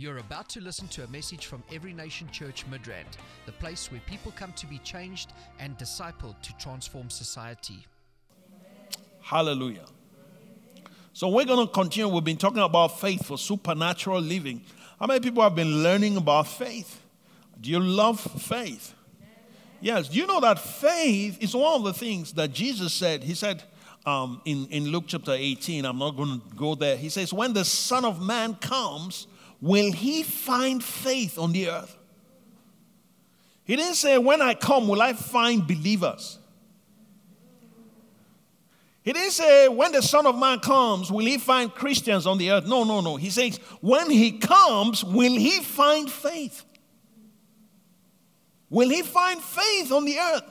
You're about to listen to a message from Every Nation Church Midrand, the place where people come to be changed and discipled to transform society. Hallelujah. So we're going to continue. We've been talking about faith for supernatural living. How many people have been learning about faith? Do you love faith? Yes. Do you know that faith is one of the things that Jesus said? He said um, in, in Luke chapter 18, I'm not going to go there. He says, When the Son of Man comes, will he find faith on the earth? He didn't say, When I come, will I find believers? He didn't say, When the Son of Man comes, will he find Christians on the earth? No, no, no. He says, When he comes, will he find faith? Will he find faith on the earth?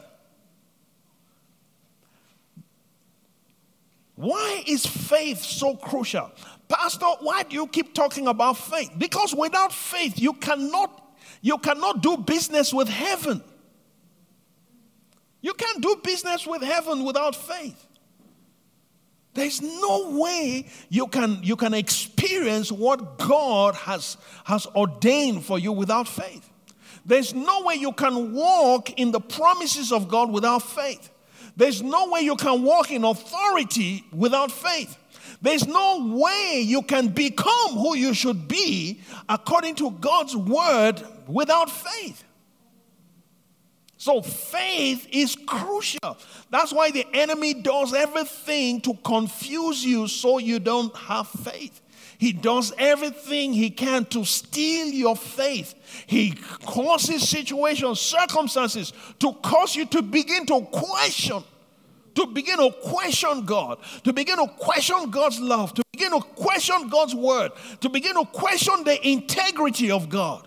Why is faith so crucial? Pastor, why do you keep talking about faith? Because without faith, you cannot you cannot do business with heaven. You can't do business with heaven without faith. There's no way you can, you can experience what God has, has ordained for you without faith. There's no way you can walk in the promises of God without faith. There's no way you can walk in authority without faith. There's no way you can become who you should be according to God's word without faith. So, faith is crucial. That's why the enemy does everything to confuse you so you don't have faith. He does everything he can to steal your faith. He causes situations, circumstances to cause you to begin to question, to begin to question God, to begin to question God's love, to begin to question God's word, to begin to question the integrity of God.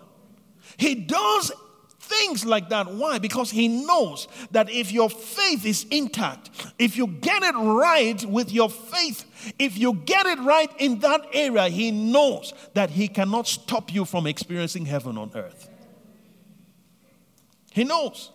He does things like that. Why? Because he knows that if your faith is intact, if you get it right with your faith, if you get it right in that area, he knows that he cannot stop you from experiencing heaven on earth. He knows.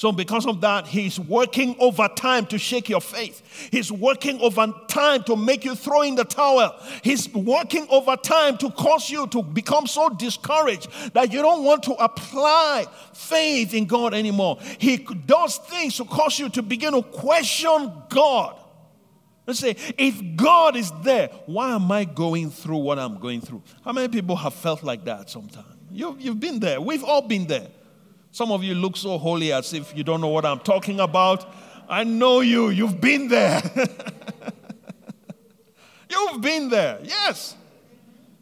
So, because of that, He's working over time to shake your faith. He's working over time to make you throw in the towel. He's working over time to cause you to become so discouraged that you don't want to apply faith in God anymore. He does things to cause you to begin to question God. Let's say, if God is there, why am I going through what I'm going through? How many people have felt like that sometimes? You, you've been there. We've all been there. Some of you look so holy as if you don't know what I'm talking about. I know you, you've been there. you've been there, yes.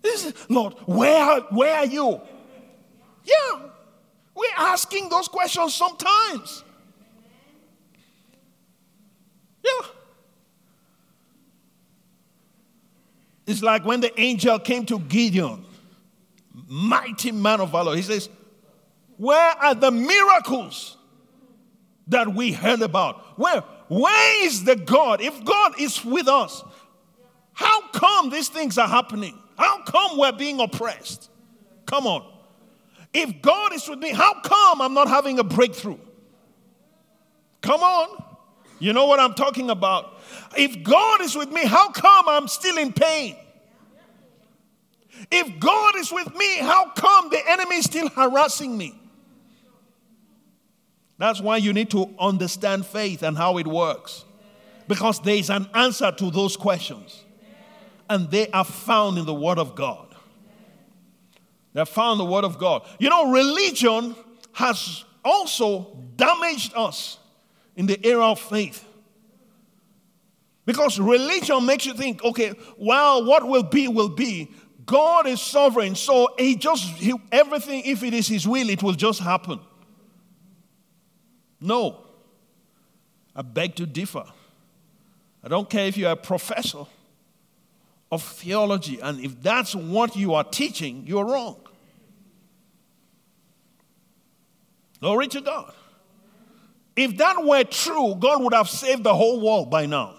This Lord, where, where are you? Yeah, we're asking those questions sometimes. Yeah. It's like when the angel came to Gideon, mighty man of valor. He says, where are the miracles that we heard about? Where, where is the God? If God is with us, how come these things are happening? How come we're being oppressed? Come on. If God is with me, how come I'm not having a breakthrough? Come on. You know what I'm talking about. If God is with me, how come I'm still in pain? If God is with me, how come the enemy is still harassing me? That's why you need to understand faith and how it works. Because there is an answer to those questions. And they are found in the Word of God. They're found in the Word of God. You know, religion has also damaged us in the era of faith. Because religion makes you think, okay, well, what will be, will be. God is sovereign, so he just, he, everything, if it is his will, it will just happen. No. I beg to differ. I don't care if you're a professor of theology, and if that's what you are teaching, you're wrong. Glory to God. If that were true, God would have saved the whole world by now.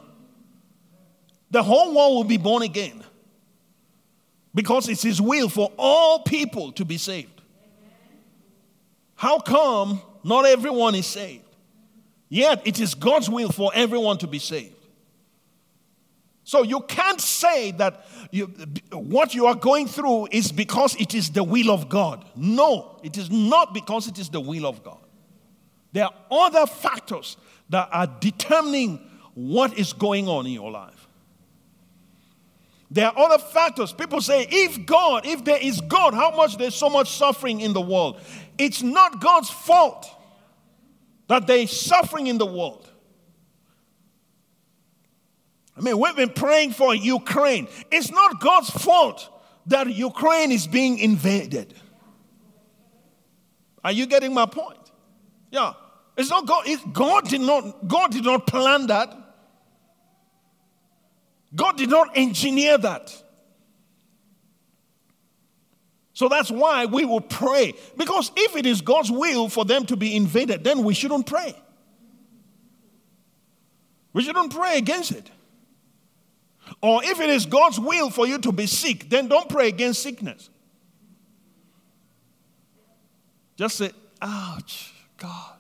The whole world will be born again because it's His will for all people to be saved. How come not everyone is saved. Yet it is God's will for everyone to be saved. So you can't say that you, what you are going through is because it is the will of God. No, it is not because it is the will of God. There are other factors that are determining what is going on in your life. There are other factors. People say, if God, if there is God, how much there's so much suffering in the world? It's not God's fault that there is suffering in the world. I mean, we've been praying for Ukraine. It's not God's fault that Ukraine is being invaded. Are you getting my point? Yeah. It's not God. It, God did not. God did not plan that. God did not engineer that. So that's why we will pray. Because if it is God's will for them to be invaded, then we shouldn't pray. We shouldn't pray against it. Or if it is God's will for you to be sick, then don't pray against sickness. Just say, ouch, God,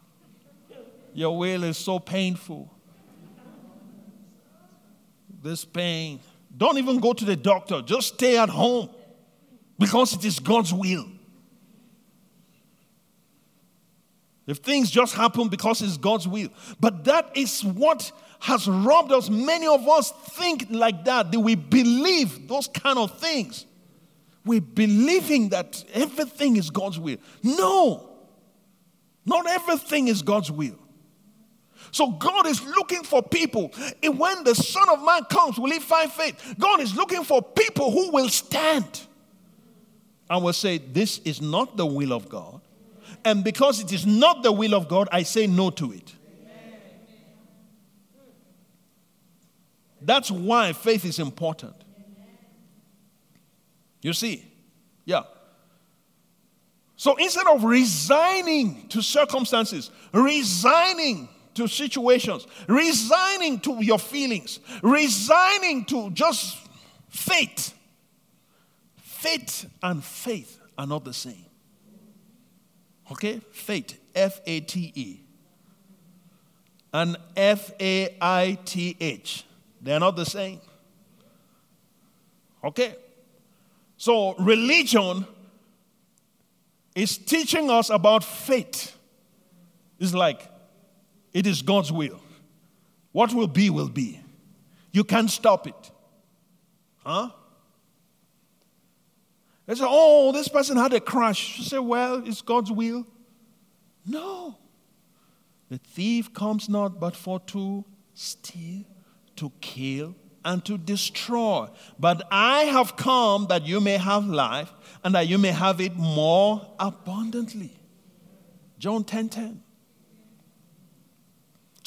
your will is so painful. This pain. Don't even go to the doctor, just stay at home because it is God's will. If things just happen because it's God's will. But that is what has robbed us. Many of us think like that, that we believe those kind of things. We're believing that everything is God's will. No, not everything is God's will. So God is looking for people. And when the Son of Man comes, will he find faith? God is looking for people who will stand and will say, This is not the will of God. And because it is not the will of God, I say no to it. That's why faith is important. You see? Yeah. So instead of resigning to circumstances, resigning to situations, resigning to your feelings, resigning to just fate, fate and faith are not the same. Okay? Fate, F A T E, and F A I T H. They're not the same. Okay? So, religion is teaching us about faith. It's like it is God's will. What will be, will be. You can't stop it. Huh? They say, oh, this person had a crash. You say, well, it's God's will. No. The thief comes not but for to steal, to kill, and to destroy. But I have come that you may have life and that you may have it more abundantly. John 10 10.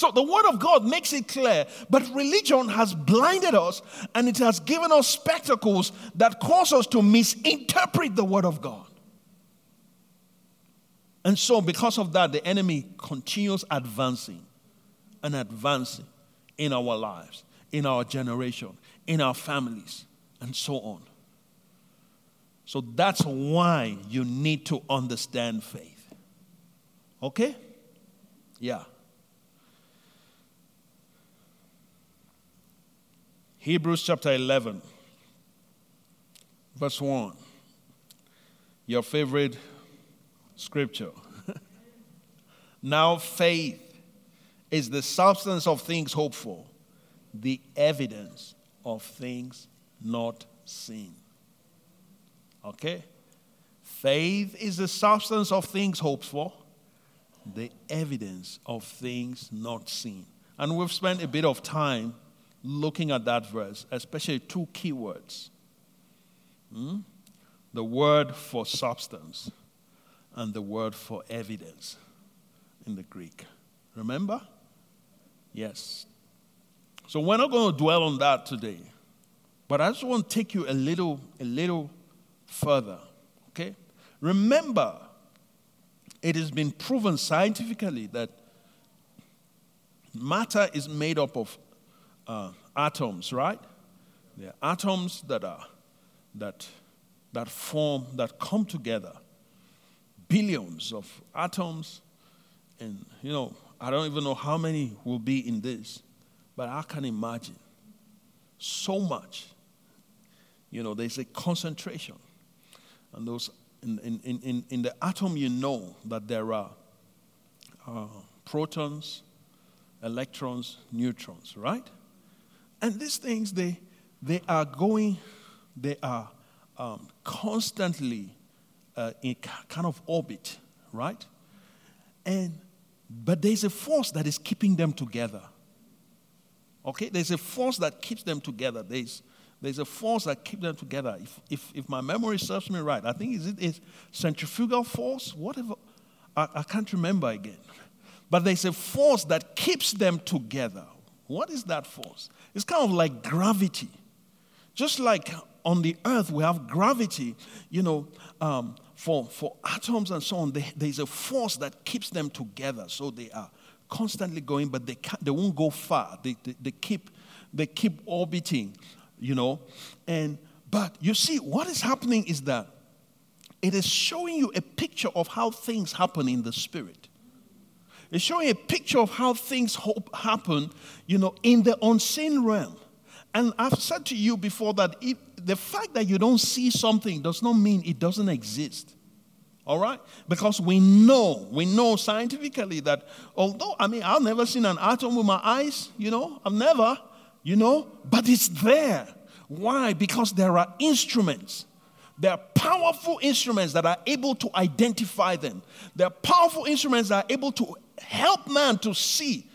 So the Word of God makes it clear, but religion has blinded us and it has given us spectacles that cause us to misinterpret the Word of God. And so, because of that, the enemy continues advancing and advancing in our lives, in our generation, in our families, and so on. So, that's why you need to understand faith. Okay? Yeah. Hebrews chapter 11, verse 1. Your favorite scripture. now, faith is the substance of things hoped for, the evidence of things not seen. Okay? Faith is the substance of things hoped for, the evidence of things not seen. And we've spent a bit of time looking at that verse, especially two key words hmm? the word for substance and the word for evidence in the Greek. Remember? Yes. So we're not going to dwell on that today. But I just want to take you a little, a little further. Okay? Remember, it has been proven scientifically that matter is made up of uh, atoms, right? They're atoms that are that that form that come together. Billions of atoms, and you know, I don't even know how many will be in this, but I can imagine so much you know, there's a concentration. And those in, in, in, in the atom, you know that there are uh, protons, electrons, neutrons, right? And these things, they, they are going, they are um, constantly uh, in kind of orbit, right? And but there's a force that is keeping them together. Okay, there's a force that keeps them together. There's there's a force that keeps them together. If, if, if my memory serves me right, I think is it is centrifugal force, whatever. I, I can't remember again. But there's a force that keeps them together. What is that force? It's kind of like gravity. Just like on the earth we have gravity, you know, um, for, for atoms and so on, they, there's a force that keeps them together. So they are constantly going, but they, they won't go far. They, they, they, keep, they keep orbiting you know. And but you see, what is happening is that it is showing you a picture of how things happen in the spirit. It's showing a picture of how things happen, you know, in the unseen realm. And I've said to you before that if, the fact that you don't see something does not mean it doesn't exist. All right? Because we know, we know scientifically that although, I mean, I've never seen an atom with my eyes, you know, I've never, you know, but it's there. Why? Because there are instruments. There are powerful instruments that are able to identify them. There are powerful instruments that are able to help man to see.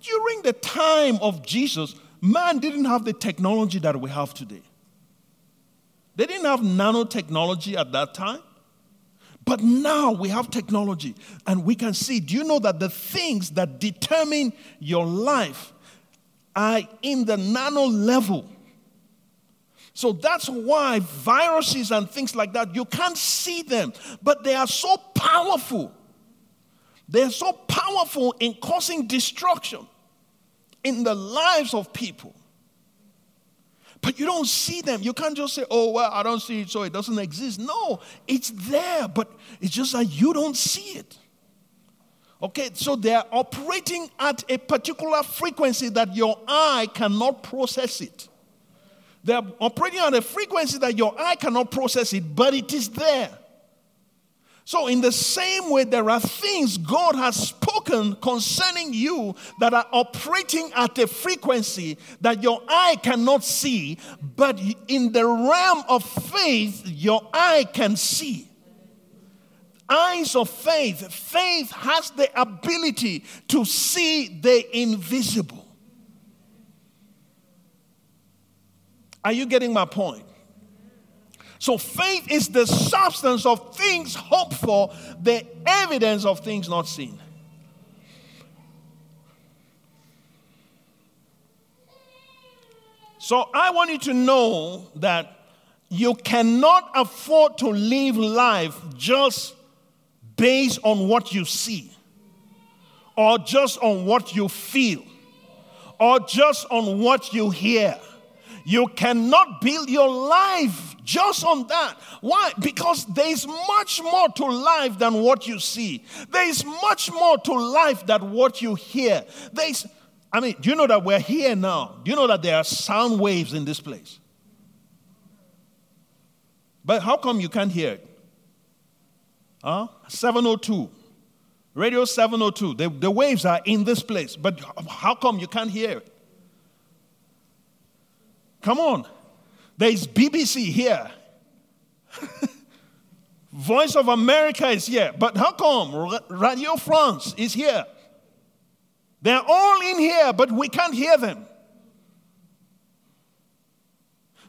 During the time of Jesus, man didn't have the technology that we have today. They didn't have nanotechnology at that time. But now we have technology and we can see. Do you know that the things that determine your life are in the nano level. So that's why viruses and things like that, you can't see them, but they are so powerful. They're so powerful in causing destruction in the lives of people. But you don't see them. You can't just say, oh, well, I don't see it, so it doesn't exist. No, it's there, but it's just that you don't see it. Okay, so they're operating at a particular frequency that your eye cannot process it. They're operating at a frequency that your eye cannot process it, but it is there. So, in the same way, there are things God has spoken concerning you that are operating at a frequency that your eye cannot see, but in the realm of faith, your eye can see eyes of faith, faith has the ability to see the invisible. Are you getting my point? So, faith is the substance of things hoped for, the evidence of things not seen. So, I want you to know that you cannot afford to live life just based on what you see, or just on what you feel, or just on what you hear. You cannot build your life just on that. Why? Because there is much more to life than what you see. There is much more to life than what you hear. There is, I mean, do you know that we're here now? Do you know that there are sound waves in this place? But how come you can't hear it? Huh? 702. Radio 702. The, the waves are in this place, but how come you can't hear it? Come on. There is BBC here. Voice of America is here. But how come Radio France is here? They're all in here, but we can't hear them.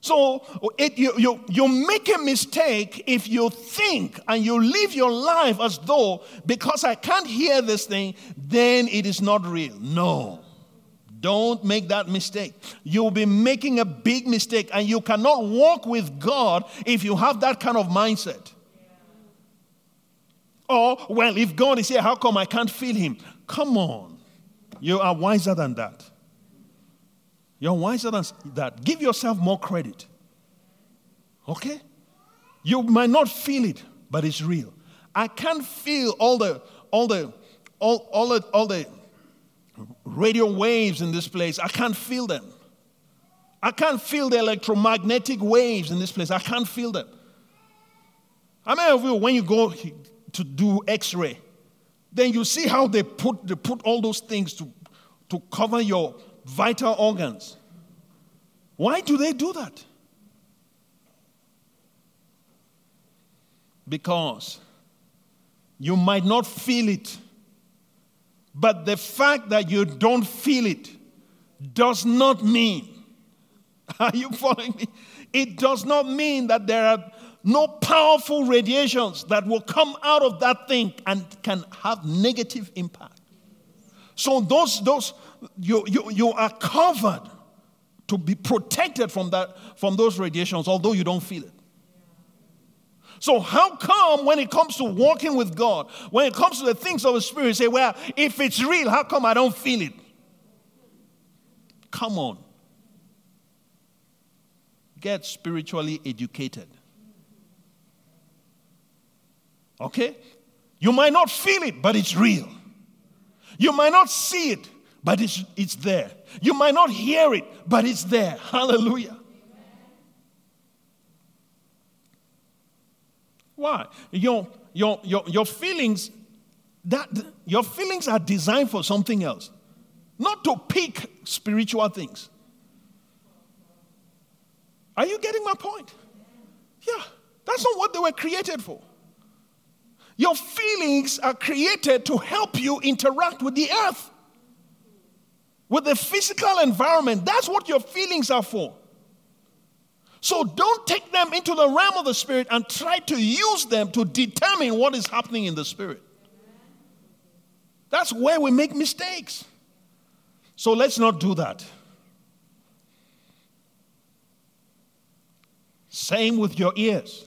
So it, you, you, you make a mistake if you think and you live your life as though because I can't hear this thing, then it is not real. No. Don't make that mistake. You'll be making a big mistake, and you cannot walk with God if you have that kind of mindset. Or, well, if God is here, how come I can't feel Him? Come on. You are wiser than that. You're wiser than that. Give yourself more credit. Okay? You might not feel it, but it's real. I can't feel all the all the all, all the all the radio waves in this place. I can't feel them. I can't feel the electromagnetic waves in this place. I can't feel them. How many of you, when you go to do x ray, then you see how they put, they put all those things to, to cover your vital organs? Why do they do that? Because you might not feel it, but the fact that you don't feel it does not mean, are you following me? It does not mean that there are no powerful radiations that will come out of that thing and can have negative impact. So those, those you, you, you are covered to be protected from that from those radiations, although you don't feel it. So, how come when it comes to walking with God, when it comes to the things of the Spirit, say, well, if it's real, how come I don't feel it? Come on. Get spiritually educated. Okay? You might not feel it, but it's real. You might not see it, but it's, it's there. You might not hear it, but it's there. Hallelujah. Why? Your, your, your, your feelings, that, your feelings are designed for something else, not to pick spiritual things. Are you getting my point? Yeah, that's not what they were created for. Your feelings are created to help you interact with the earth, with the physical environment. That's what your feelings are for. So don't take them into the realm of the spirit and try to use them to determine what is happening in the spirit. That's where we make mistakes. So let's not do that. Same with your ears.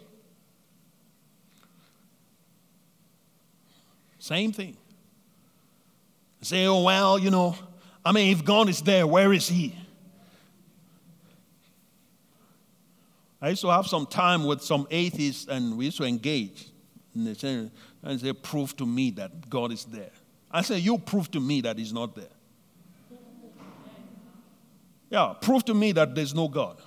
Same thing. Say, oh, well, you know, I mean, if God is there, where is He? I used to have some time with some atheists and we used to engage. And they say, and they prove to me that God is there. I said, You prove to me that He's not there. Yeah, prove to me that there's no God.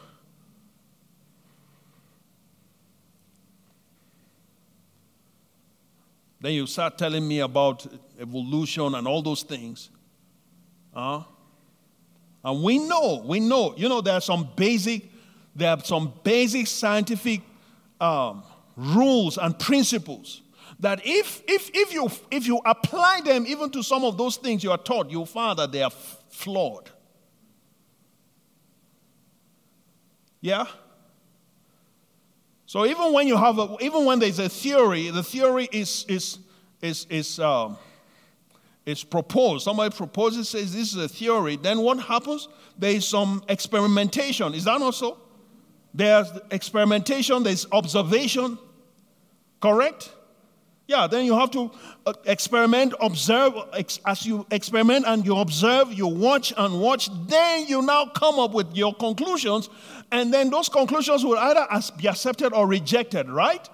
Then you start telling me about evolution and all those things. Uh, and we know, we know, you know, there are some basic there are some basic scientific um, rules and principles that if, if, if, you, if you apply them even to some of those things you are taught, you'll find that they are f- flawed. Yeah? So even when you have a, even when there's a theory, the theory is is is is um, is proposed. Somebody proposes says this is a theory. Then what happens? There is some experimentation. Is that not so? There's experimentation, there's observation, correct? Yeah, then you have to uh, experiment, observe. As you experiment and you observe, you watch and watch, then you now come up with your conclusions, and then those conclusions will either be accepted or rejected, right?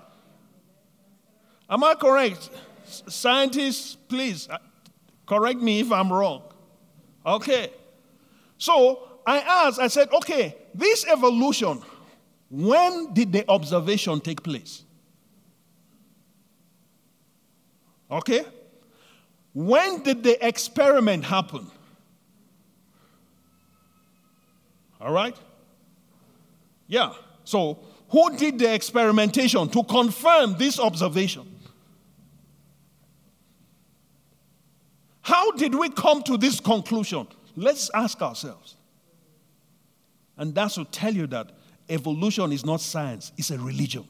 Am I correct? Scientists, please uh, correct me if I'm wrong. Okay. So I asked, I said, okay, this evolution, when did the observation take place? Okay? When did the experiment happen? All right? Yeah. So, who did the experimentation to confirm this observation? How did we come to this conclusion? Let's ask ourselves. And that's to tell you that evolution is not science, it's a religion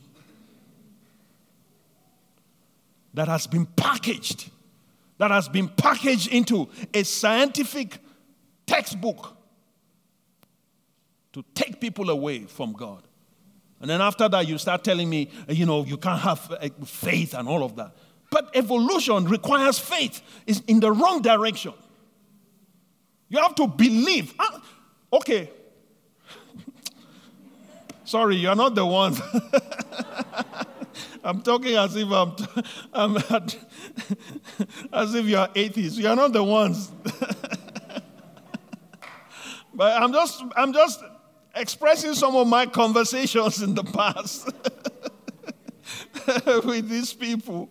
that has been packaged, that has been packaged into a scientific textbook to take people away from God. And then after that, you start telling me, you know, you can't have uh, faith and all of that. But evolution requires faith. It's in the wrong direction. You have to believe. Ah, okay, Sorry, you're not the ones. I'm talking as if I'm, I'm at, as if you're atheists. You're not the ones. but I'm just, I'm just expressing some of my conversations in the past with these people.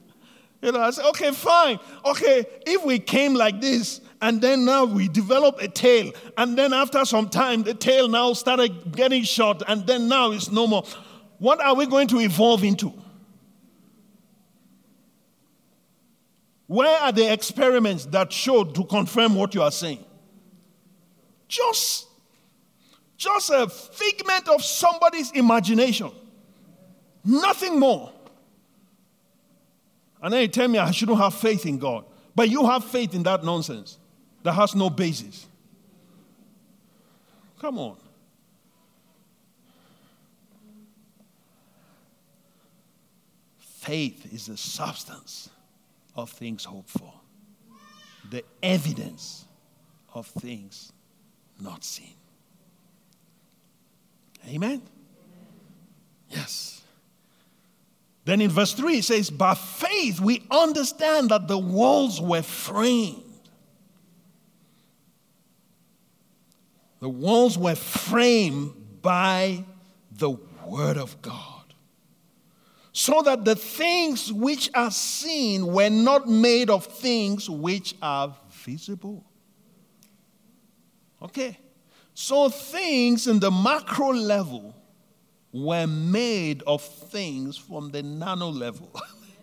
You know, I said, okay, fine. Okay, if we came like this, and then now we develop a tail, and then after some time, the tail now started getting short, and then now it's no more. What are we going to evolve into? Where are the experiments that showed to confirm what you are saying? Just, just a figment of somebody's imagination. Nothing more. And then you tell me I shouldn't have faith in God. But you have faith in that nonsense that has no basis. Come on. Faith is the substance of things hoped for, the evidence of things not seen. Amen? Yes. Then in verse 3, it says, By faith we understand that the walls were framed. The walls were framed by the Word of God. So that the things which are seen were not made of things which are visible. Okay? So things in the macro level were made of things from the nano level,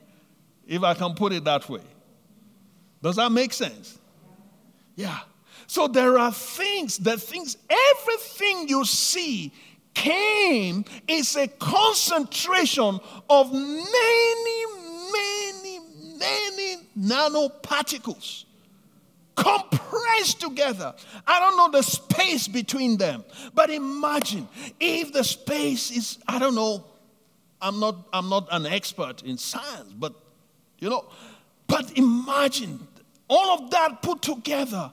if I can put it that way. Does that make sense? Yeah. So there are things, the things, everything you see came is a concentration of many, many, many nanoparticles compressed together. I don't know the space between them, but imagine if the space is, I don't know, I'm not, I'm not an expert in science, but you know, but imagine all of that put together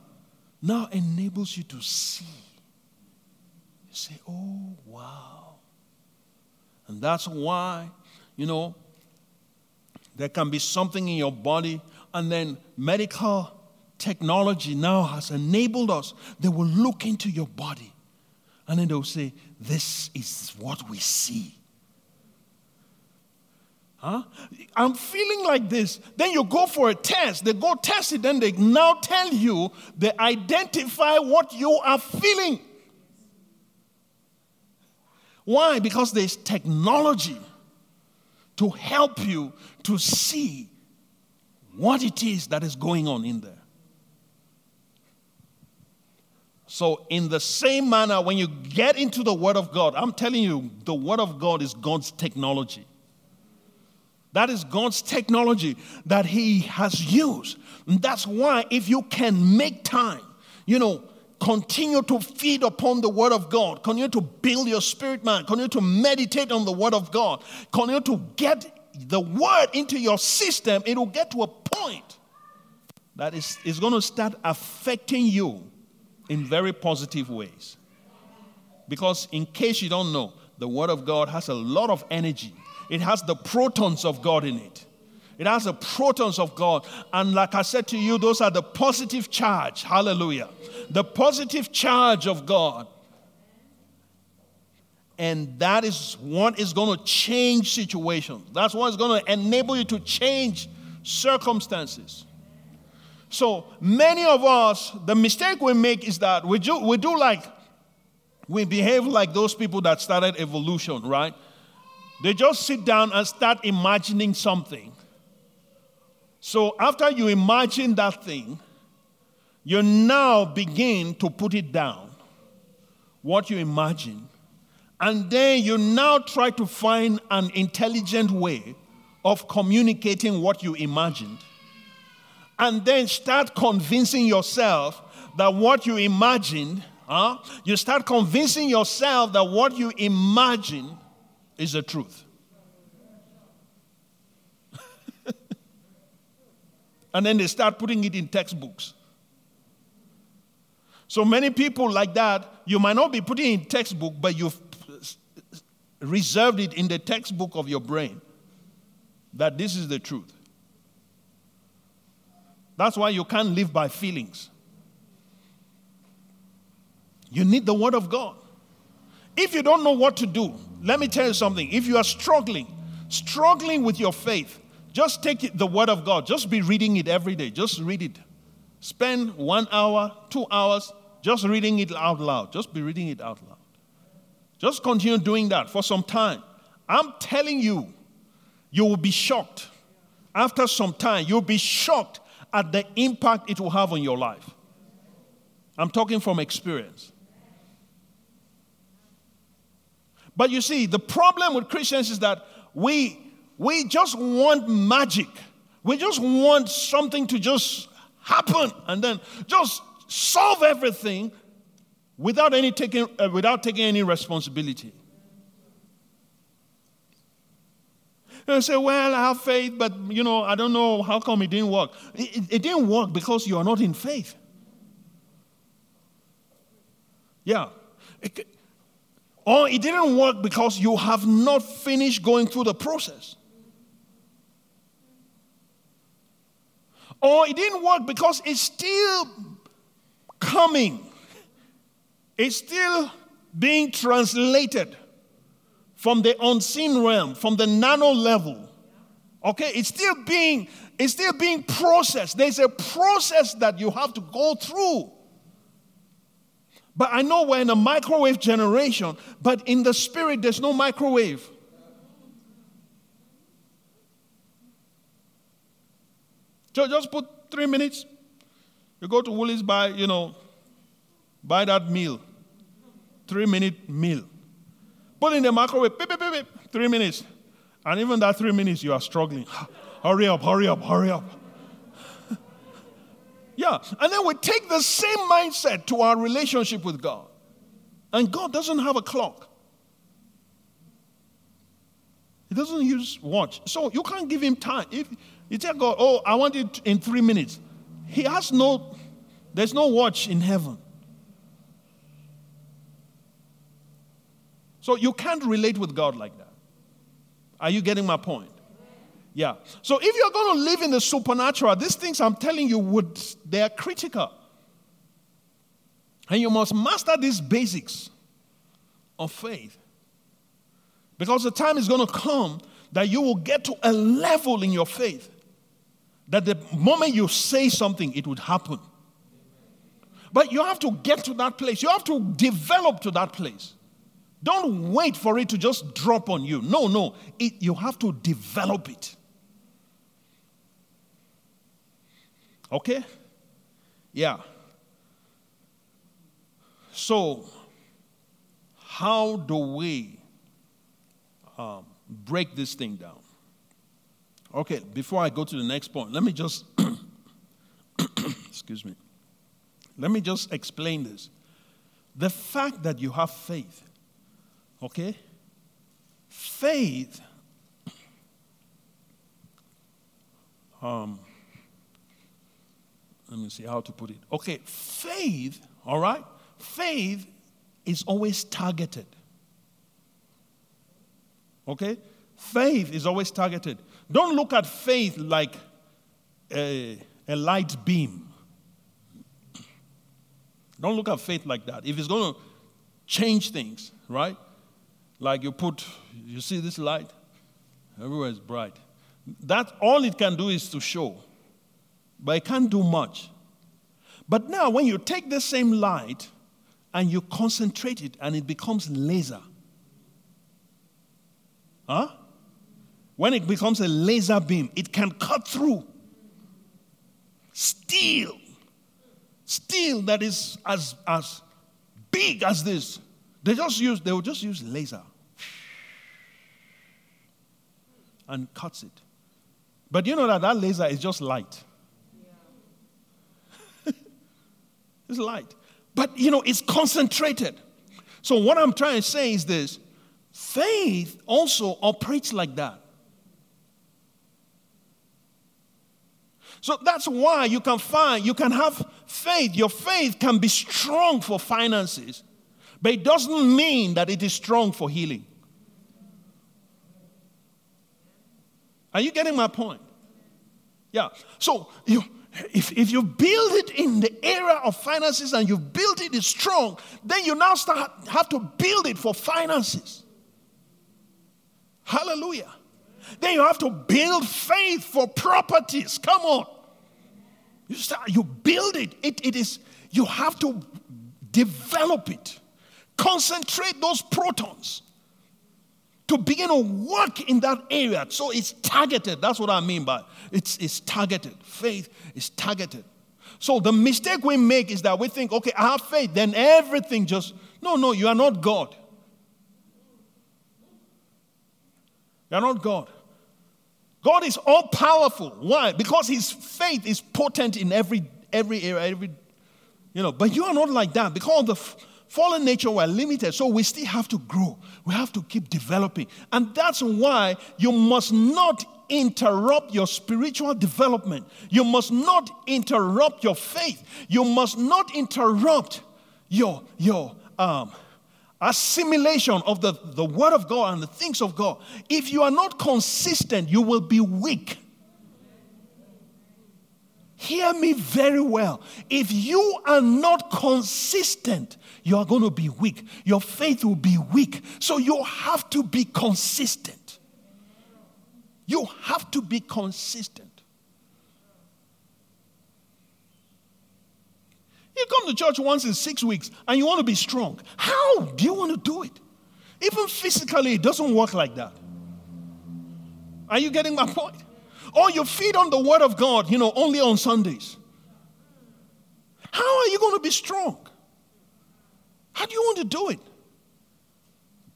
now enables you to see. You say, oh, wow. And that's why, you know, there can be something in your body, and then medical technology now has enabled us, they will look into your body and then they'll say, This is what we see. Huh? I'm feeling like this. Then you go for a test. They go test it, then they now tell you, they identify what you are feeling. Why? Because there's technology to help you to see what it is that is going on in there. So, in the same manner, when you get into the Word of God, I'm telling you, the Word of God is God's technology. That is God's technology that He has used. And that's why, if you can make time, you know, continue to feed upon the Word of God, continue to build your spirit man, continue to meditate on the Word of God, continue to get the Word into your system, it will get to a point that is, is going to start affecting you in very positive ways. Because, in case you don't know, the Word of God has a lot of energy, it has the protons of God in it. It has the protons of God. And like I said to you, those are the positive charge. Hallelujah. The positive charge of God. And that is what is going to change situations. That's what is going to enable you to change circumstances. So many of us, the mistake we make is that we do, we do like, we behave like those people that started evolution, right? They just sit down and start imagining something. So after you imagine that thing, you now begin to put it down, what you imagine. And then you now try to find an intelligent way of communicating what you imagined and then start convincing yourself that what you imagined, huh? you start convincing yourself that what you imagine is the truth. and then they start putting it in textbooks. So many people like that, you might not be putting in textbook, but you've reserved it in the textbook of your brain that this is the truth. That's why you can't live by feelings. You need the Word of God. if you don't know what to do, let me tell you something. If you are struggling, struggling with your faith, just take the word of God. Just be reading it every day. Just read it. Spend one hour, two hours, just reading it out loud. Just be reading it out loud. Just continue doing that for some time. I'm telling you, you will be shocked. After some time, you'll be shocked at the impact it will have on your life. I'm talking from experience. But you see, the problem with Christians is that we, we just want magic. We just want something to just happen and then just solve everything without, any taking, uh, without taking any responsibility. And say, well, I have faith, but you know, I don't know how come it didn't work. It, it, didn't work because you are not in faith. Yeah. Or it didn't work because you have not finished going through the process. Or it didn't work because it's still coming, it's still being translated from the unseen realm, from the nano level. Okay, it's still being it's still being processed. There's a process that you have to go through. But I know we're in a microwave generation, but in the spirit, there's no microwave. So just put three minutes. You go to Woolies, buy, you know, buy that meal. Three minute meal. Put in the microwave, beep, beep, beep, three minutes. And even that three minutes, you are struggling. hurry up, hurry up, hurry up. Yeah. And then we take the same mindset to our relationship with God. And God doesn't have a clock. He doesn't use watch. So you can't give him time. If you tell God, oh, I want it in three minutes. He has no, there's no watch in heaven. So you can't relate with God like that. Are you getting my point? Yeah. So if you're going to live in the supernatural, these things I'm telling you would they are critical. And you must master these basics of faith. Because the time is going to come that you will get to a level in your faith that the moment you say something, it would happen. But you have to get to that place. You have to develop to that place. Don't wait for it to just drop on you. No, no. It, you have to develop it. Okay? Yeah. So, how do we um, break this thing down? Okay, before I go to the next point, let me just, excuse me, let me just explain this. The fact that you have faith Okay? Faith, um, let me see how to put it. Okay, faith, all right? Faith is always targeted. Okay? Faith is always targeted. Don't look at faith like a, a light beam. Don't look at faith like that. If it's going to change things, right? Like you put, you see this light? Everywhere is bright. That all it can do is to show, but it can't do much. But now, when you take the same light and you concentrate it and it becomes laser, huh? When it becomes a laser beam, it can cut through steel, steel that is as, as big as this they just use, they will just use laser and cuts it. But you know that that laser is just light. Yeah. It's light. But you know, it's concentrated. So what I'm trying to say is this faith also operates like that. So that's why you can find, you can have faith. Your faith can be strong for finances. But it doesn't mean that it is strong for healing. Are you getting my point? Yeah. So you if, if you build it in the area of finances and you build it strong, then you now start have to build it for finances. Hallelujah. Then you have to build faith for properties. Come on. You start, you build it. It, it is, you have to develop it. Concentrate those protons to begin to work in that area. So it's targeted. That's what I mean by it's, it's targeted. Faith is targeted. So the mistake we make is that we think, okay, I have faith, then everything just. No, no, you are not God. You are not God. God is all powerful. Why? Because his faith is potent in every every area, every you know. But you are not like that because the fallen nature we're limited, so we still have to grow. We have to keep developing, and that's why you must not interrupt your spiritual development. You must not interrupt your faith. You must not interrupt your your um assimilation of the, the Word of God and the things of God, if you are not consistent, you will be weak. Hear me very well. If you are not consistent, you are going to be weak. Your faith will be weak. So you have to be consistent. You have to be consistent. You come to church once in six weeks and you want to be strong. How do you want to do it? Even physically, it doesn't work like that. Are you getting my point? Or you feed on the Word of God, you know, only on Sundays. How are you going to be strong? How do you want to do it?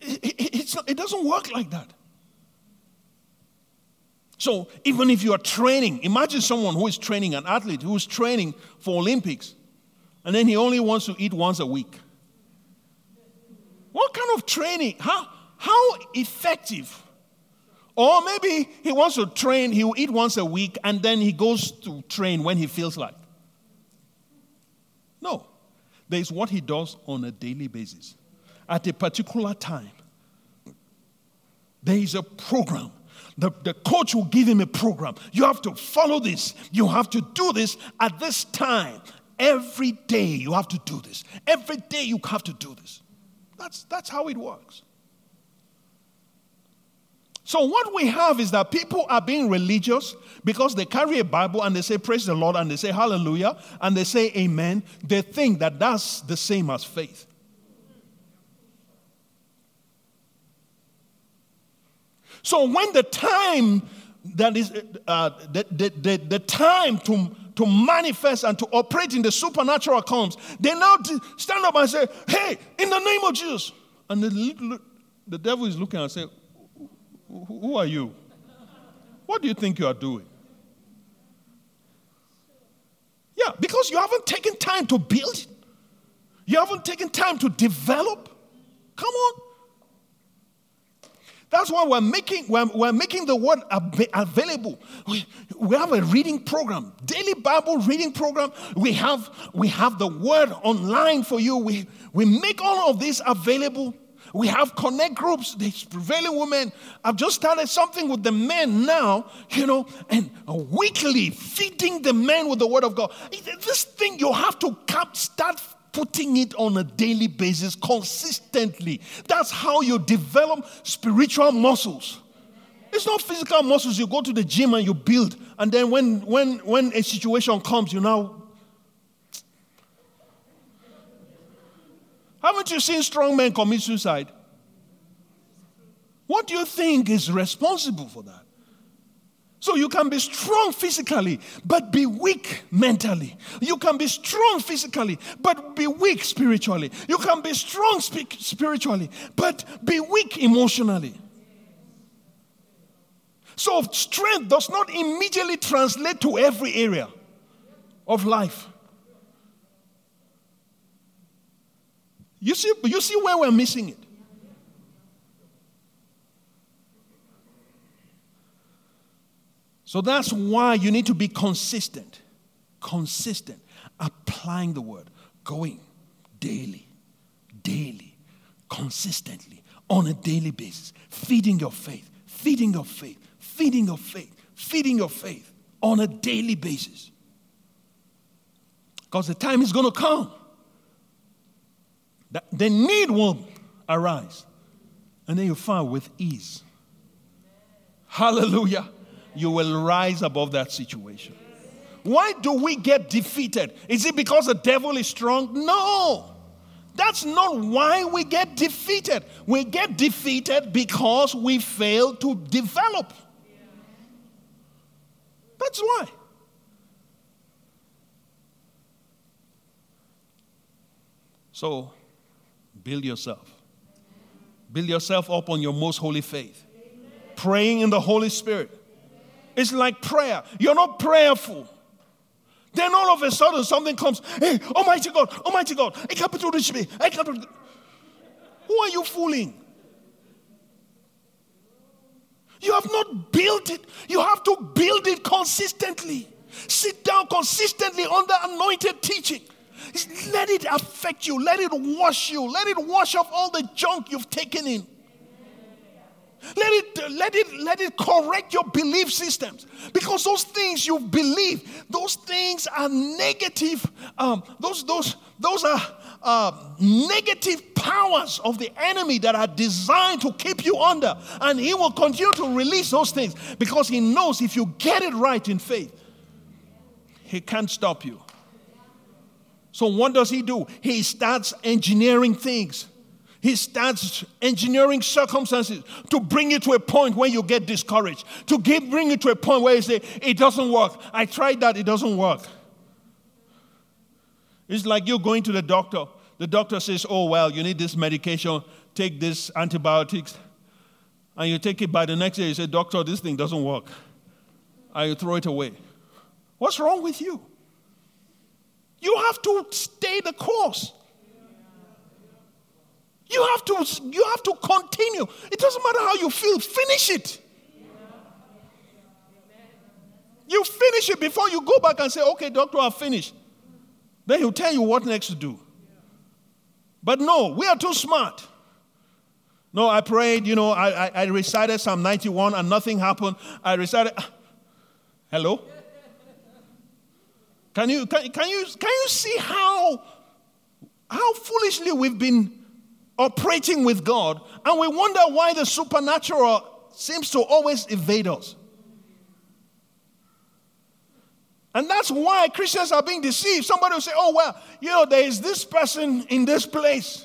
It, it, it doesn't work like that. So, even if you are training, imagine someone who is training, an athlete who is training for Olympics and then he only wants to eat once a week. What kind of training? How, how effective? Or maybe he wants to train, he will eat once a week, and then he goes to train when he feels like. No. There is what he does on a daily basis. At a particular time, there is a program. The, the coach will give him a program. You have to follow this. You have to do this at this time. Every day you have to do this. Every day you have to do this. That's, that's how it works. So, what we have is that people are being religious because they carry a Bible and they say, Praise the Lord, and they say, Hallelujah, and they say, Amen. They think that that's the same as faith. So, when the time that is uh, the, the, the, the time to to manifest and to operate in the supernatural comes, they now stand up and say, Hey, in the name of Jesus. And the, the devil is looking and say, Who are you? What do you think you are doing? Yeah, because you haven't taken time to build, you haven't taken time to develop. Come on. That's why we're making, we're, we're making the word ab- available. We, we have a reading program, daily Bible reading program. We have, we have the word online for you. We, we make all of this available. We have connect groups, the prevailing women. I've just started something with the men now, you know, and weekly feeding the men with the word of God. This thing you have to start putting it on a daily basis consistently. That's how you develop spiritual muscles. It's not physical muscles. You go to the gym and you build, and then when when when a situation comes, you now. Haven't you seen strong men commit suicide? What do you think is responsible for that? So you can be strong physically, but be weak mentally. You can be strong physically, but be weak spiritually. You can be strong spiritually, but be weak emotionally. So strength does not immediately translate to every area of life. You see, you see where we're missing it. So that's why you need to be consistent. Consistent. Applying the word. Going daily, daily, consistently, on a daily basis. Feeding your faith, feeding your faith, feeding your faith, feeding your faith on a daily basis. Because the time is going to come. That the need will arise. And then you find with ease. Hallelujah. You will rise above that situation. Why do we get defeated? Is it because the devil is strong? No. That's not why we get defeated. We get defeated because we fail to develop. That's why. So, build yourself. Build yourself up on your most holy faith. Praying in the Holy Spirit. It's like prayer. You're not prayerful. Then all of a sudden something comes. Hey, Almighty God, Almighty God, I do this me. I can't Who are you fooling? You have not built it. You have to build it consistently. Sit down consistently under anointed teaching. Let it affect you. Let it wash you. Let it wash off all the junk you've taken in. Let it, let it, let it correct your belief systems because those things you believe, those things are negative. Um, those, those, those are uh, negative powers of the enemy that are designed to keep you under, and he will continue to release those things because he knows if you get it right in faith, he can't stop you. So, what does he do? He starts engineering things he starts engineering circumstances to bring you to a point where you get discouraged, to bring you to a point where you say, It doesn't work. I tried that, it doesn't work. It's like you going to the doctor. The doctor says, Oh, well, you need this medication, take this antibiotics. And you take it by the next day, you say, Doctor, this thing doesn't work. And you throw it away. What's wrong with you? You have to stay the course. You have to you have to continue. It doesn't matter how you feel, finish it. You finish it before you go back and say, okay, doctor, I've finished. Then he'll tell you what next to do. But no, we are too smart. No, I prayed, you know, I, I, I recited Psalm 91 and nothing happened. I recited. Ah, hello? Can you, can, can, you, can you see how, how foolishly we've been operating with God, and we wonder why the supernatural seems to always evade us. And that's why Christians are being deceived. Somebody will say, oh, well, you know, there is this person in this place.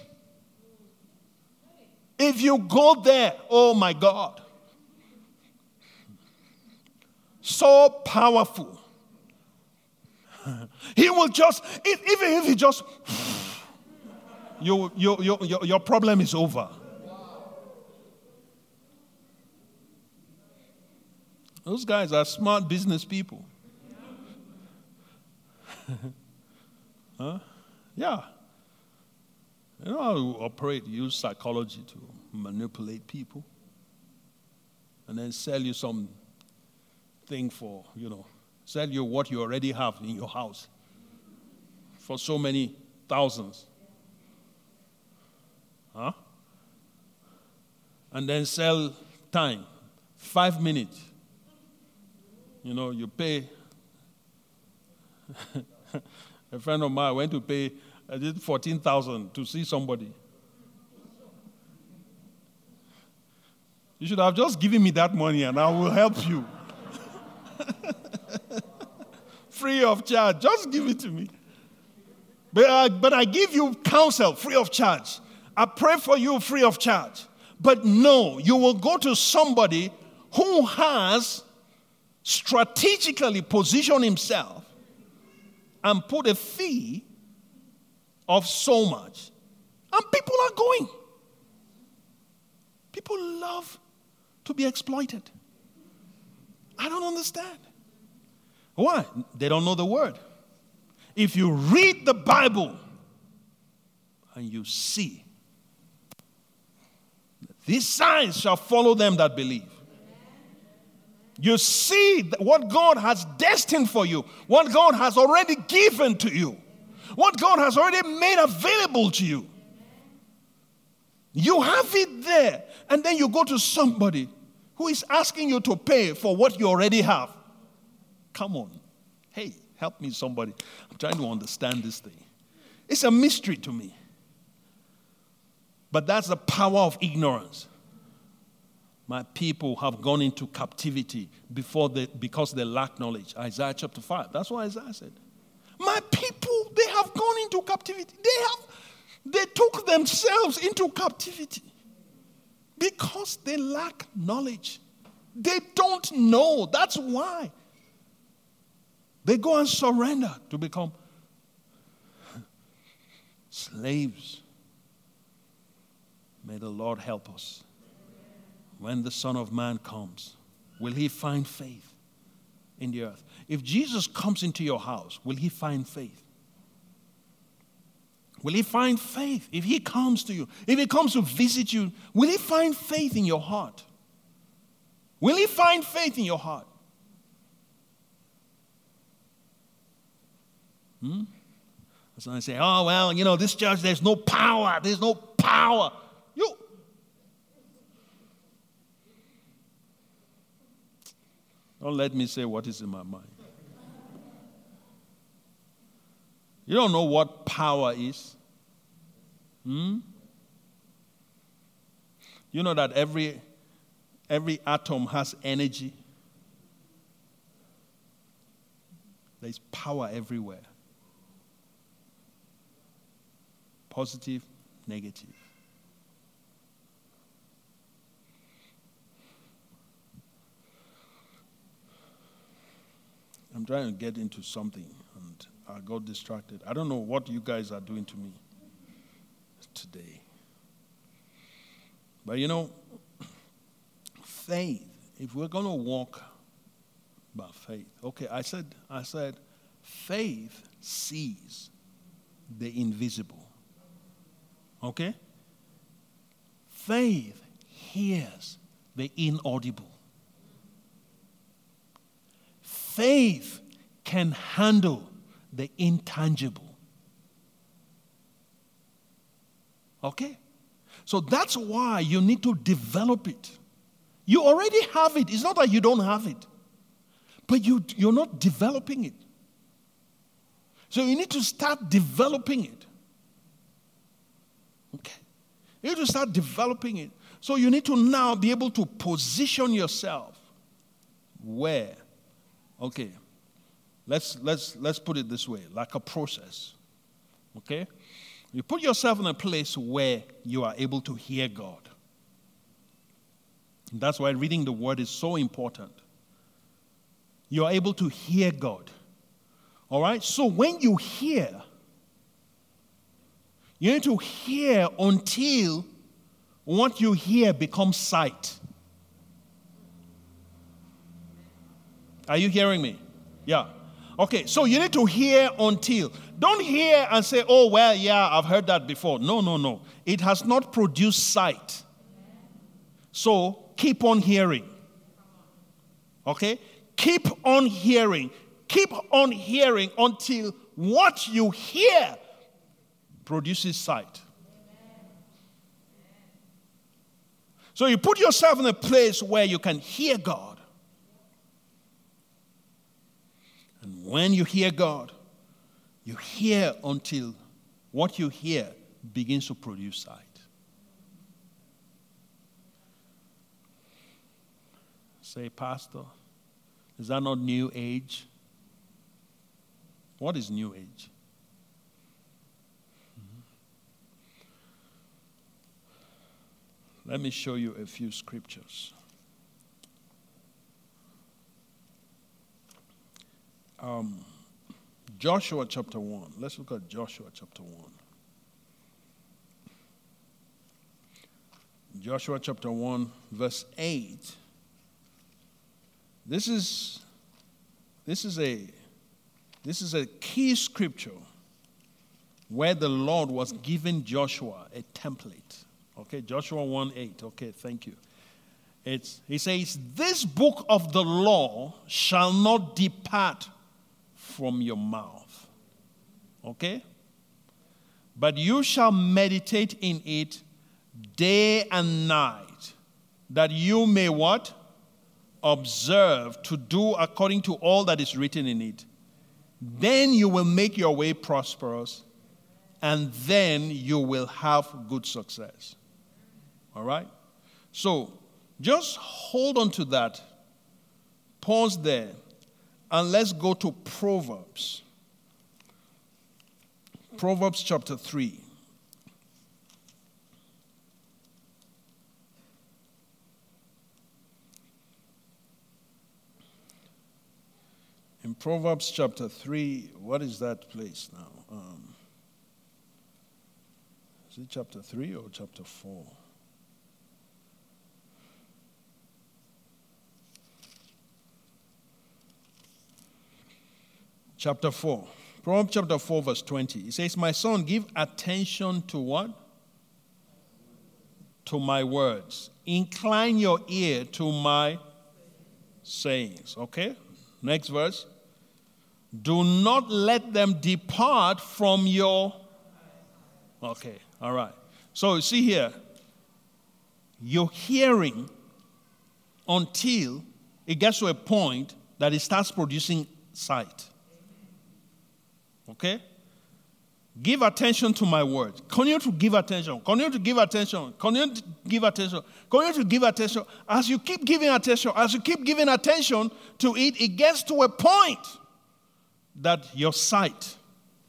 If you go there, oh my God, so powerful. he will just, even if he just your, your, your, your problem is over. Those guys are smart business people. huh? Yeah. You know how to operate, use psychology to manipulate people and then sell you some thing for, you know, sell you what you already have in your house for so many thousands. Huh? And then sell time. Five minutes. You know, you pay. a friend of mine went to pay, I did 14,000 to see somebody. You should have just given me that money and I will help you. free of charge. Just give it to me. But I, but I give you counsel free of charge. I pray for you free of charge. But no, you will go to somebody who has strategically positioned himself and put a fee of so much. And people are going. People love to be exploited. I don't understand. Why? They don't know the word. If you read the Bible and you see these signs shall follow them that believe. You see what God has destined for you, what God has already given to you, what God has already made available to you. You have it there, and then you go to somebody who is asking you to pay for what you already have. Come on. Hey, Help me, somebody. I'm trying to understand this thing. It's a mystery to me. But that's the power of ignorance. My people have gone into captivity before they, because they lack knowledge. Isaiah chapter 5. That's what Isaiah said. My people, they have gone into captivity. They have they took themselves into captivity because they lack knowledge. They don't know. That's why. They go and surrender to become slaves. May the Lord help us. When the Son of Man comes, will he find faith in the earth? If Jesus comes into your house, will he find faith? Will he find faith if he comes to you? If he comes to visit you, will he find faith in your heart? Will he find faith in your heart? Hmm? So I say, oh, well, you know, this church, there's no power. There's no power. You. Don't let me say what is in my mind. You don't know what power is. Hmm? You know that every, every atom has energy. There's power everywhere positive, negative. I'm trying to get into something and I got distracted. I don't know what you guys are doing to me today. But you know, faith, if we're going to walk by faith, okay, I said, I said, faith sees the invisible. Okay? Faith hears the inaudible. Faith can handle the intangible. Okay? So that's why you need to develop it. You already have it. It's not that you don't have it, but you, you're not developing it. So you need to start developing it. Okay. You need to start developing it. So you need to now be able to position yourself where. Okay. Let's let's let's put it this way, like a process. Okay? You put yourself in a place where you are able to hear God. That's why reading the word is so important. You are able to hear God. All right? So when you hear, you need to hear until what you hear becomes sight. Are you hearing me? Yeah. Okay, so you need to hear until. Don't hear and say, oh, well, yeah, I've heard that before. No, no, no. It has not produced sight. So keep on hearing. Okay? Keep on hearing. Keep on hearing until what you hear produces sight. So you put yourself in a place where you can hear God. And when you hear God, you hear until what you hear begins to produce sight. Say, Pastor, is that not new age? What is new age? Let me show you a few scriptures. Um, Joshua chapter 1. Let's look at Joshua chapter 1. Joshua chapter 1, verse 8. This is, this is, a, this is a key scripture where the Lord was giving Joshua a template. Okay, Joshua 1 8. Okay, thank you. It's, he says, This book of the law shall not depart from your mouth. Okay? But you shall meditate in it day and night, that you may what? Observe to do according to all that is written in it. then you will make your way prosperous, and then you will have good success. All right? So just hold on to that. Pause there, and let's go to Proverbs. Proverbs chapter 3. In Proverbs chapter 3, what is that place now? Um, is it chapter 3 or chapter 4? Chapter 4. Proverbs chapter 4, verse 20. It says, My son, give attention to what? To my words. Incline your ear to my sayings. Okay? Next verse. Do not let them depart from your. Okay, all right. So you see here, you're hearing until it gets to a point that it starts producing sight. Okay? Give attention to my words. Continue to give attention. Continue to give attention. Continue to give attention. Continue to give attention. As you keep giving attention, as you keep giving attention to it, it gets to a point that your sight,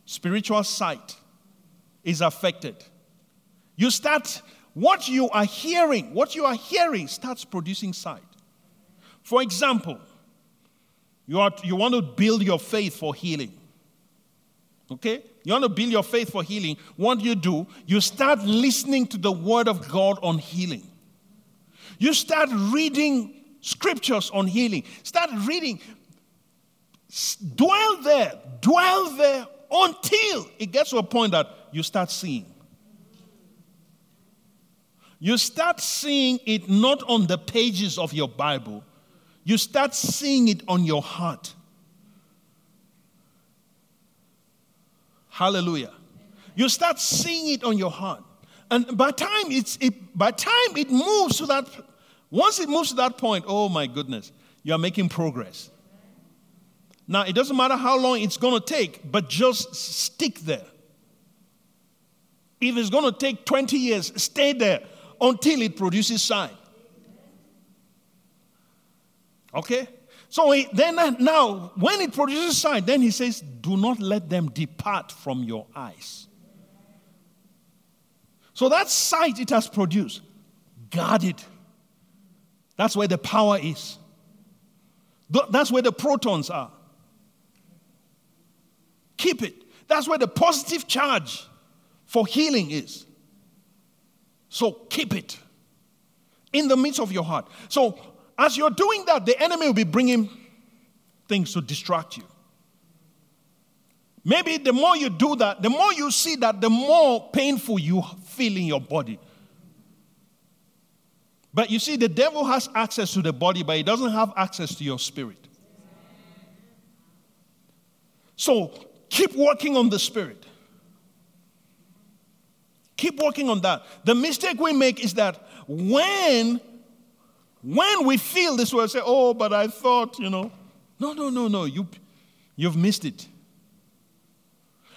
spiritual sight, is affected. You start, what you are hearing, what you are hearing starts producing sight. For example, you, are, you want to build your faith for healing. Okay? You want to build your faith for healing. What do you do? You start listening to the word of God on healing. You start reading scriptures on healing. Start reading dwell there, dwell there until it gets to a point that you start seeing. You start seeing it not on the pages of your Bible, you start seeing it on your heart. Hallelujah. You start seeing it on your heart. And by time it's it, by time it moves to that once it moves to that point, oh my goodness, you are making progress. Now, it doesn't matter how long it's going to take, but just stick there. If it's going to take 20 years, stay there until it produces sign. Okay? So he, then uh, now, when it produces sight, then he says, "Do not let them depart from your eyes." So that sight it has produced, guard it. That's where the power is. That's where the protons are. Keep it. That's where the positive charge for healing is. So keep it in the midst of your heart. So as you're doing that, the enemy will be bringing things to distract you. Maybe the more you do that, the more you see that, the more painful you feel in your body. But you see, the devil has access to the body, but he doesn't have access to your spirit. So Keep working on the spirit. Keep working on that. The mistake we make is that when when we feel this way, say, "Oh, but I thought," you know. No, no, no, no. You you've missed it.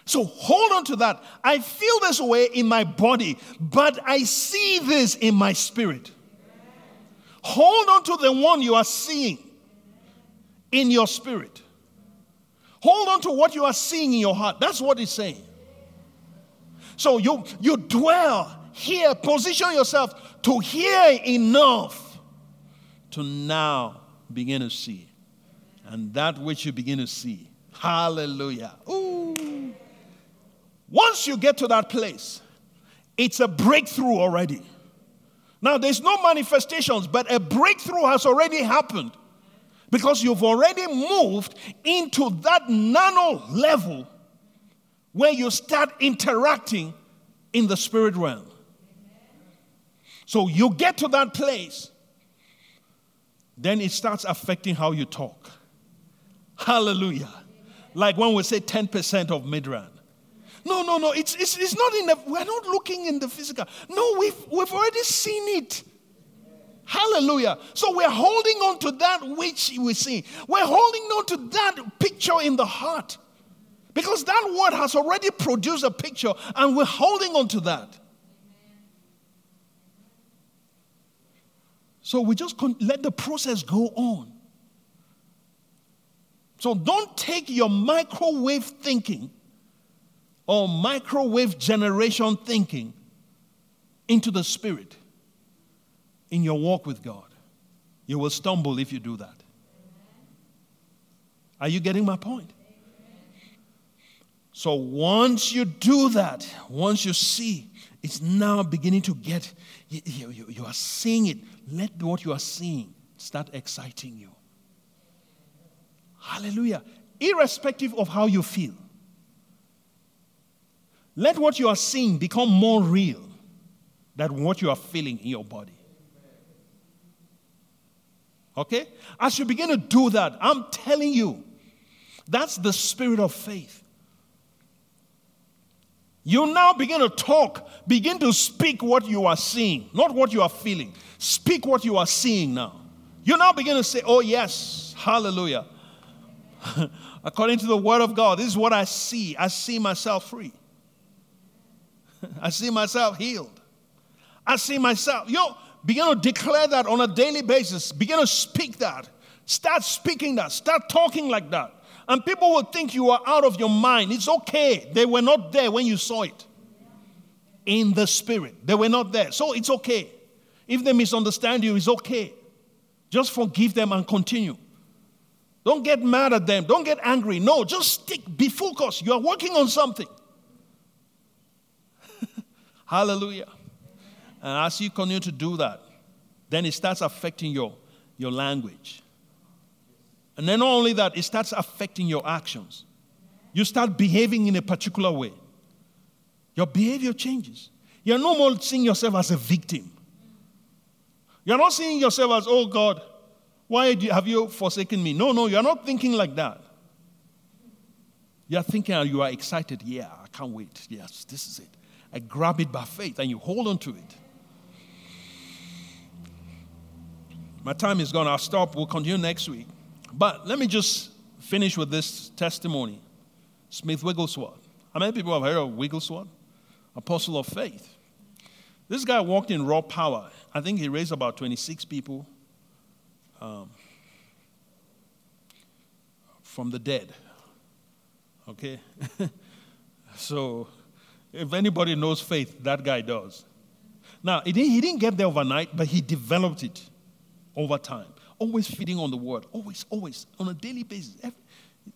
So hold on to that. I feel this way in my body, but I see this in my spirit. Hold on to the one you are seeing in your spirit. Hold on to what you are seeing in your heart. That's what it's saying. So you, you dwell here, position yourself to hear enough to now begin to see. And that which you begin to see. Hallelujah. Ooh. Once you get to that place, it's a breakthrough already. Now, there's no manifestations, but a breakthrough has already happened. Because you've already moved into that nano level where you start interacting in the spirit realm. So you get to that place, then it starts affecting how you talk. Hallelujah. Like when we say 10% of Midran. No, no, no. It's, it's, it's not in the, we're not looking in the physical. No, we've, we've already seen it. Hallelujah. So we're holding on to that which we see. We're holding on to that picture in the heart. Because that word has already produced a picture and we're holding on to that. So we just con- let the process go on. So don't take your microwave thinking or microwave generation thinking into the spirit in your walk with God. You will stumble if you do that. Are you getting my point? So once you do that, once you see, it's now beginning to get, you, you, you are seeing it. Let what you are seeing start exciting you. Hallelujah. Irrespective of how you feel. Let what you are seeing become more real than what you are feeling in your body. Okay? As you begin to do that, I'm telling you, that's the spirit of faith. You now begin to talk, begin to speak what you are seeing, not what you are feeling. Speak what you are seeing now. You now begin to say, Oh, yes, hallelujah. According to the word of God, this is what I see. I see myself free. I see myself healed. I see myself. You begin to declare that on a daily basis. Begin to speak that. Start speaking that. Start talking like that. And people will think you are out of your mind. It's okay. They were not there when you saw it. In the spirit. They were not there. So it's okay. If they misunderstand you, it's okay. Just forgive them and continue. Don't get mad at them. Don't get angry. No, just stick, be focused. You are working on something. Hallelujah. And as you continue to do that, then it starts affecting your, your language. And then not only that, it starts affecting your actions. You start behaving in a particular way. Your behavior changes. You're no more seeing yourself as a victim. You're not seeing yourself as, oh God, why have you forsaken me? No, no, you're not thinking like that. You're thinking ah, you are excited. Yeah, I can't wait. Yes, this is it. I grab it by faith and you hold on to it. My time is gone. I'll stop. We'll continue next week. But let me just finish with this testimony. Smith Wigglesworth. How many people have heard of Wigglesworth? Apostle of faith. This guy walked in raw power. I think he raised about 26 people um, from the dead. Okay? so, if anybody knows faith, that guy does. Now, he didn't get there overnight, but he developed it over time always feeding on the word, always, always, on a daily basis. Every,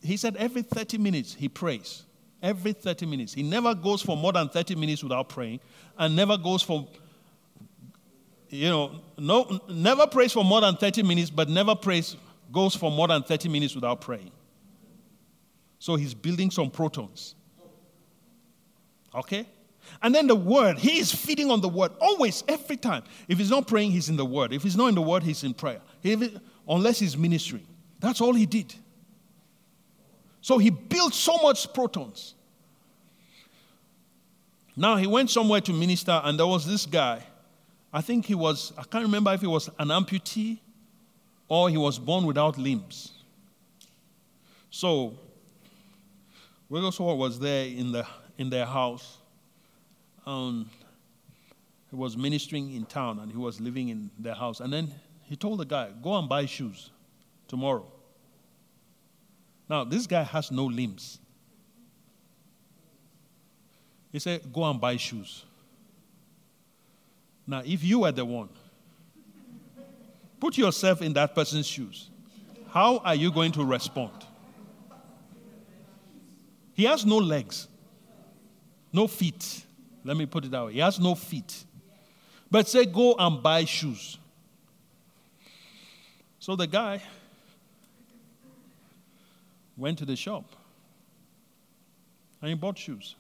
he said every 30 minutes he prays. Every 30 minutes. He never goes for more than 30 minutes without praying, and never goes for, you know, no, never prays for more than 30 minutes, but never prays, goes for more than 30 minutes without praying. So he's building some protons. Okay? And then the word, he is feeding on the word always, every time. If he's not praying, he's in the word. If he's not in the word, he's in prayer. Unless he's ministering. That's all he did. So he built so much protons. Now he went somewhere to minister, and there was this guy. I think he was, I can't remember if he was an amputee or he was born without limbs. So Wigglesworth was there in, the, in their house um, he was ministering in town and he was living in their house. And then he told the guy, Go and buy shoes tomorrow. Now, this guy has no limbs. He said, Go and buy shoes. Now, if you were the one, put yourself in that person's shoes. How are you going to respond? He has no legs, no feet. Let me put it that way. He has no feet. But say, go and buy shoes. So the guy went to the shop and he bought shoes.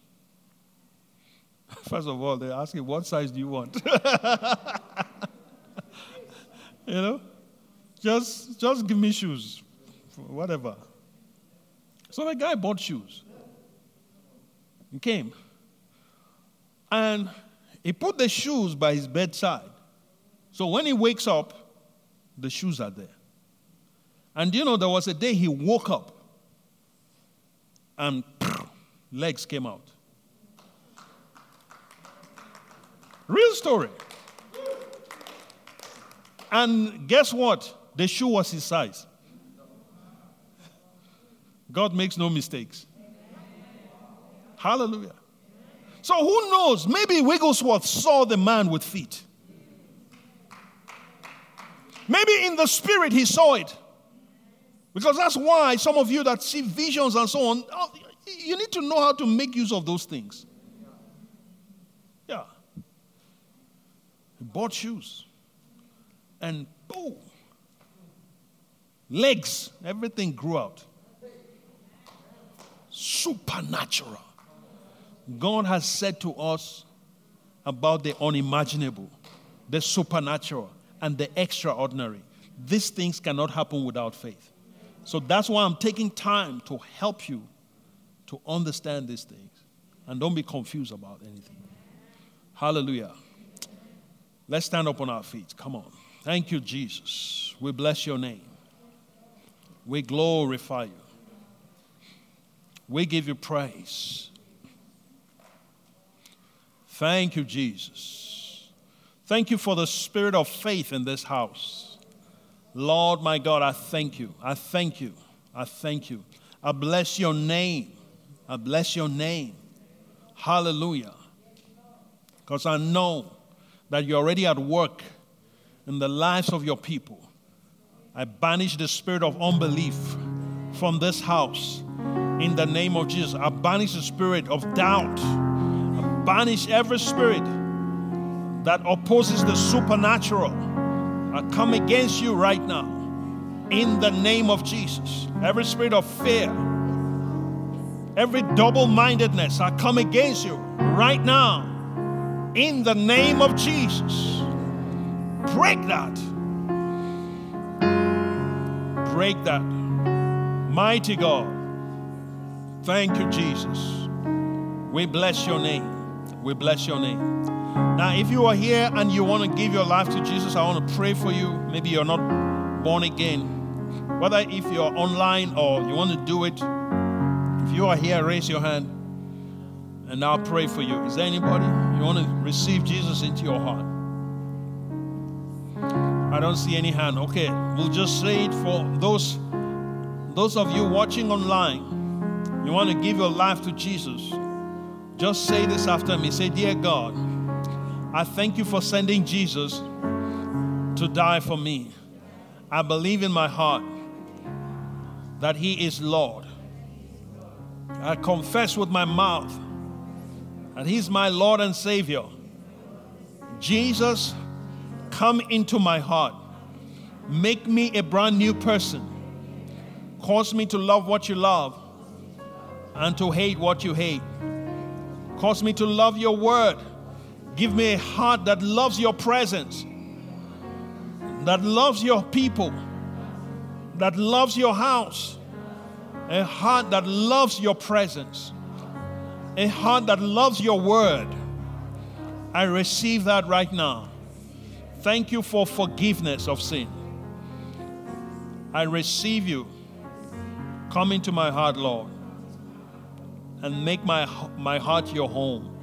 First of all, they ask him, What size do you want? you know? Just, just give me shoes, whatever. So the guy bought shoes. He came. And he put the shoes by his bedside. So when he wakes up, the shoes are there. And you know, there was a day he woke up and legs came out. Real story. And guess what? The shoe was his size. God makes no mistakes. Hallelujah. So who knows? Maybe Wigglesworth saw the man with feet. Maybe in the spirit he saw it. Because that's why some of you that see visions and so on, oh, you need to know how to make use of those things. Yeah. He bought shoes. And boom. Legs, everything grew out. Supernatural. God has said to us about the unimaginable, the supernatural, and the extraordinary. These things cannot happen without faith. So that's why I'm taking time to help you to understand these things. And don't be confused about anything. Hallelujah. Let's stand up on our feet. Come on. Thank you, Jesus. We bless your name. We glorify you. We give you praise. Thank you, Jesus. Thank you for the spirit of faith in this house. Lord, my God, I thank you. I thank you. I thank you. I bless your name. I bless your name. Hallelujah. Because I know that you're already at work in the lives of your people. I banish the spirit of unbelief from this house in the name of Jesus. I banish the spirit of doubt. Banish every spirit that opposes the supernatural. I come against you right now in the name of Jesus. Every spirit of fear, every double mindedness, I come against you right now in the name of Jesus. Break that. Break that. Mighty God. Thank you, Jesus. We bless your name. We bless your name. Now, if you are here and you want to give your life to Jesus, I want to pray for you. Maybe you're not born again. Whether if you're online or you want to do it, if you are here, raise your hand and I'll pray for you. Is there anybody you want to receive Jesus into your heart? I don't see any hand. Okay, we'll just say it for those those of you watching online. You want to give your life to Jesus. Just say this after me. Say, "Dear God, I thank you for sending Jesus to die for me. I believe in my heart that he is Lord. I confess with my mouth that he's my Lord and Savior. Jesus, come into my heart. Make me a brand new person. Cause me to love what you love and to hate what you hate. Cause me to love your word. Give me a heart that loves your presence, that loves your people, that loves your house, a heart that loves your presence, a heart that loves your word. I receive that right now. Thank you for forgiveness of sin. I receive you. Come into my heart, Lord, and make my, my heart your home.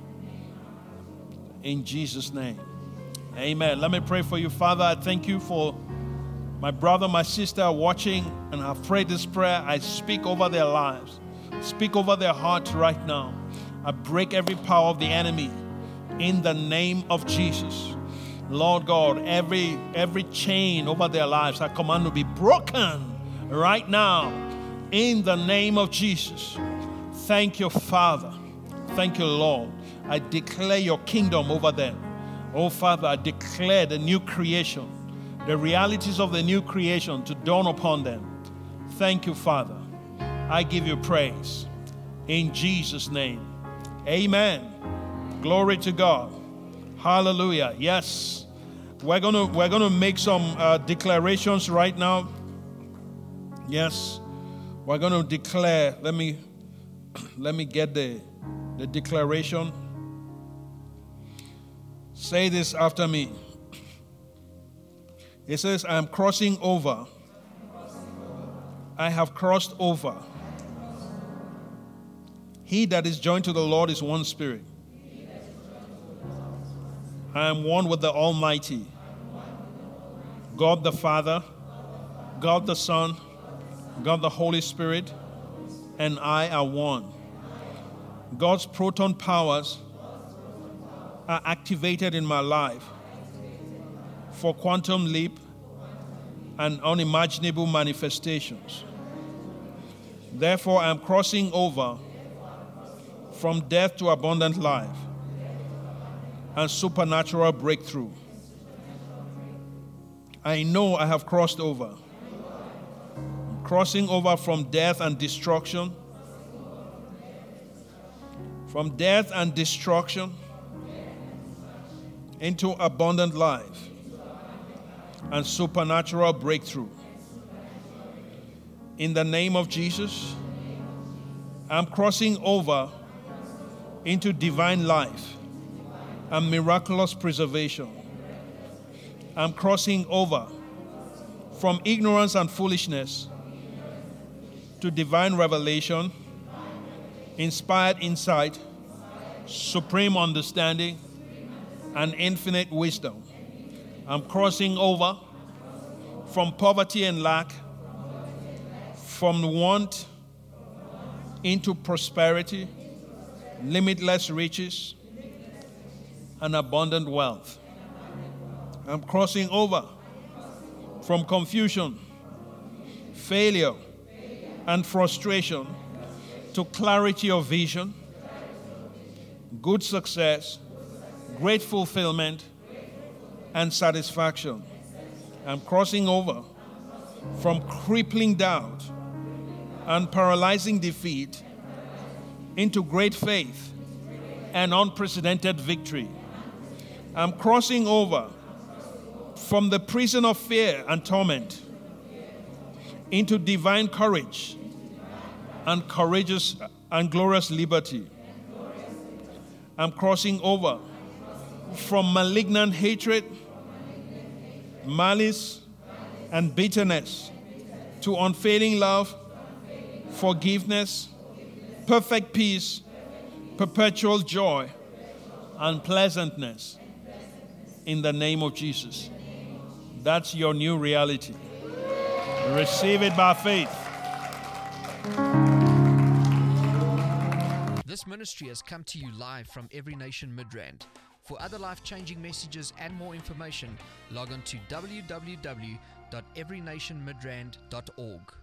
In Jesus' name. Amen. Let me pray for you, Father. I thank you for my brother, my sister watching, and I've prayed this prayer. I speak over their lives, speak over their hearts right now. I break every power of the enemy in the name of Jesus. Lord God, every every chain over their lives, I command to be broken right now in the name of Jesus. Thank you, Father. Thank you, Lord. I declare your kingdom over them. Oh, Father, I declare the new creation, the realities of the new creation to dawn upon them. Thank you, Father. I give you praise. In Jesus' name. Amen. Glory to God. Hallelujah. Yes. We're going to we're going to make some uh, declarations right now. Yes. We're going to declare. Let me let me get the the declaration. Say this after me. It says, I am crossing over. I have crossed over. He that is joined to the Lord is one spirit. I am one with the Almighty. God the Father, God the Son, God the Holy Spirit, and I are one. God's proton powers are activated in my life for quantum leap and unimaginable manifestations. Therefore, I am crossing over from death to abundant life and supernatural breakthrough. I know I have crossed over. Crossing over from death and destruction, from death and destruction into abundant life and supernatural breakthrough. In the name of Jesus, I'm crossing over into divine life and miraculous preservation. I'm crossing over from ignorance and foolishness to divine revelation, inspired insight, supreme understanding, and infinite wisdom. I'm crossing over from poverty and lack, from want into prosperity, limitless riches, and abundant wealth. I'm crossing over from confusion, failure, and frustration to clarity of vision, good success, great fulfillment, and satisfaction. I'm crossing over from crippling doubt and paralyzing defeat into great faith and unprecedented victory. I'm crossing over from the prison of fear and torment into divine courage and courageous and glorious liberty. I'm crossing over from malignant hatred, malice, and bitterness to unfailing love, forgiveness, perfect peace, perpetual joy, and pleasantness in the name of Jesus. That's your new reality. Receive it by faith. This ministry has come to you live from Every Nation Midrand. For other life changing messages and more information, log on to www.everynationmidrand.org.